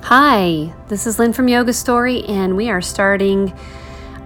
Hi, this is Lynn from Yoga Story, and we are starting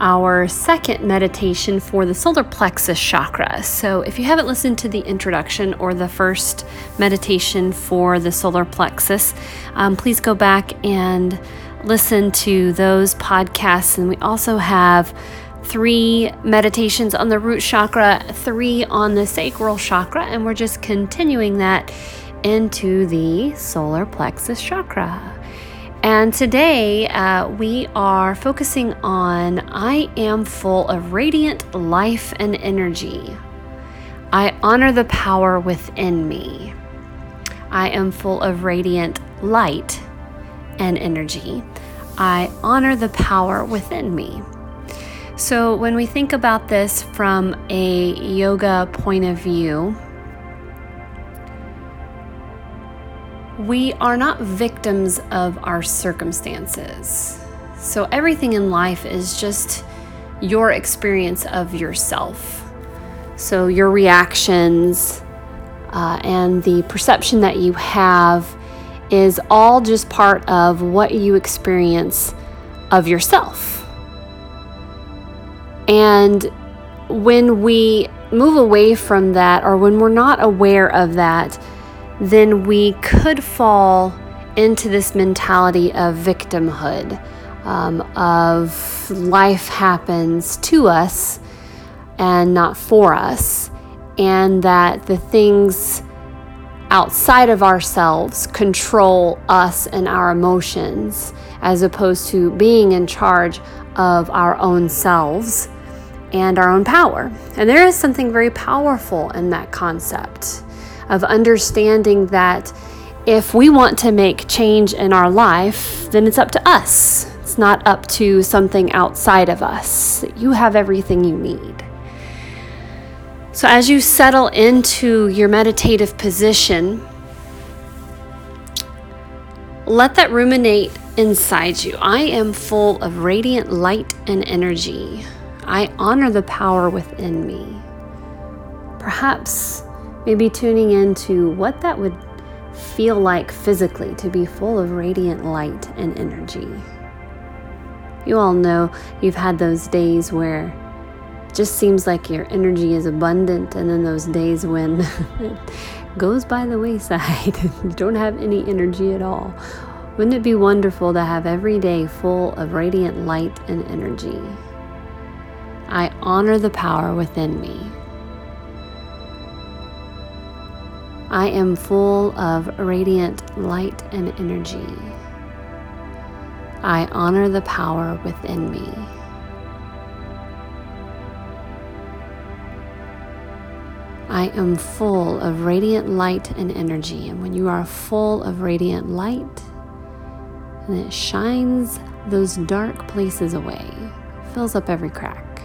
our second meditation for the solar plexus chakra. So, if you haven't listened to the introduction or the first meditation for the solar plexus, um, please go back and listen to those podcasts. And we also have three meditations on the root chakra, three on the sacral chakra, and we're just continuing that into the solar plexus chakra. And today uh, we are focusing on I am full of radiant life and energy. I honor the power within me. I am full of radiant light and energy. I honor the power within me. So, when we think about this from a yoga point of view, we are not victims of our circumstances. So everything in life is just your experience of yourself. So your reactions uh, and the perception that you have is all just part of what you experience of yourself. And when we move away from that, or when we're not aware of that, then we could fall into this mentality of victimhood, um, of life happens to us and not for us, and that the things outside of ourselves control us and our emotions as opposed to being in charge of our own selves and our own power. And there is something very powerful in that concept of understanding that if we want to make change in our life, then it's up to us. It's not up to something outside of us. You have everything you need. So, as you settle into your meditative position, let that ruminate inside you. I am full of radiant light and energy. I honor the power within me. Perhaps Maybe tuning into what that would feel like physically to be full of radiant light and energy. You all know you've had those days where it just seems like your energy is abundant, and then those days when it goes by the wayside, you don't have any energy at all. Wouldn't it be wonderful to have every day full of radiant light and energy? I honor the power within me. I am full of radiant light and energy. I honor the power within me. I am full of radiant light and energy. And when you are full of radiant light, and it shines those dark places away, fills up every crack,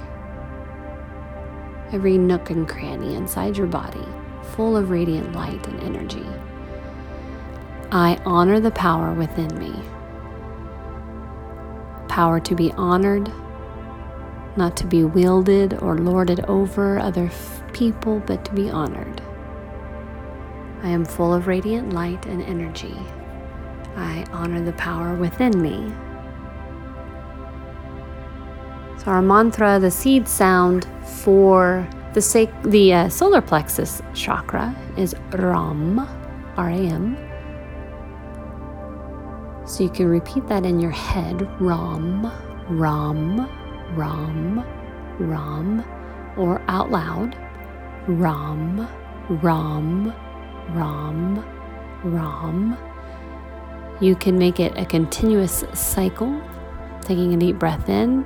every nook and cranny inside your body full of radiant light and energy. I honor the power within me. Power to be honored, not to be wielded or lorded over other f- people, but to be honored. I am full of radiant light and energy. I honor the power within me. So, our mantra, the seed sound for the, sac- the uh, solar plexus chakra is Ram, R A M. So you can repeat that in your head Ram, Ram, Ram, Ram, or out loud Ram, Ram, Ram, Ram. You can make it a continuous cycle, taking a deep breath in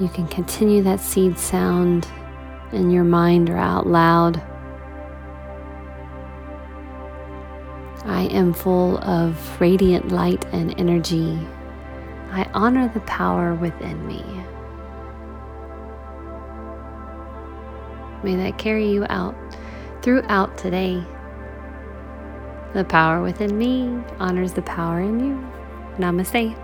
You can continue that seed sound in your mind or out loud. I am full of radiant light and energy. I honor the power within me. May that carry you out throughout today. The power within me honors the power in you. Namaste.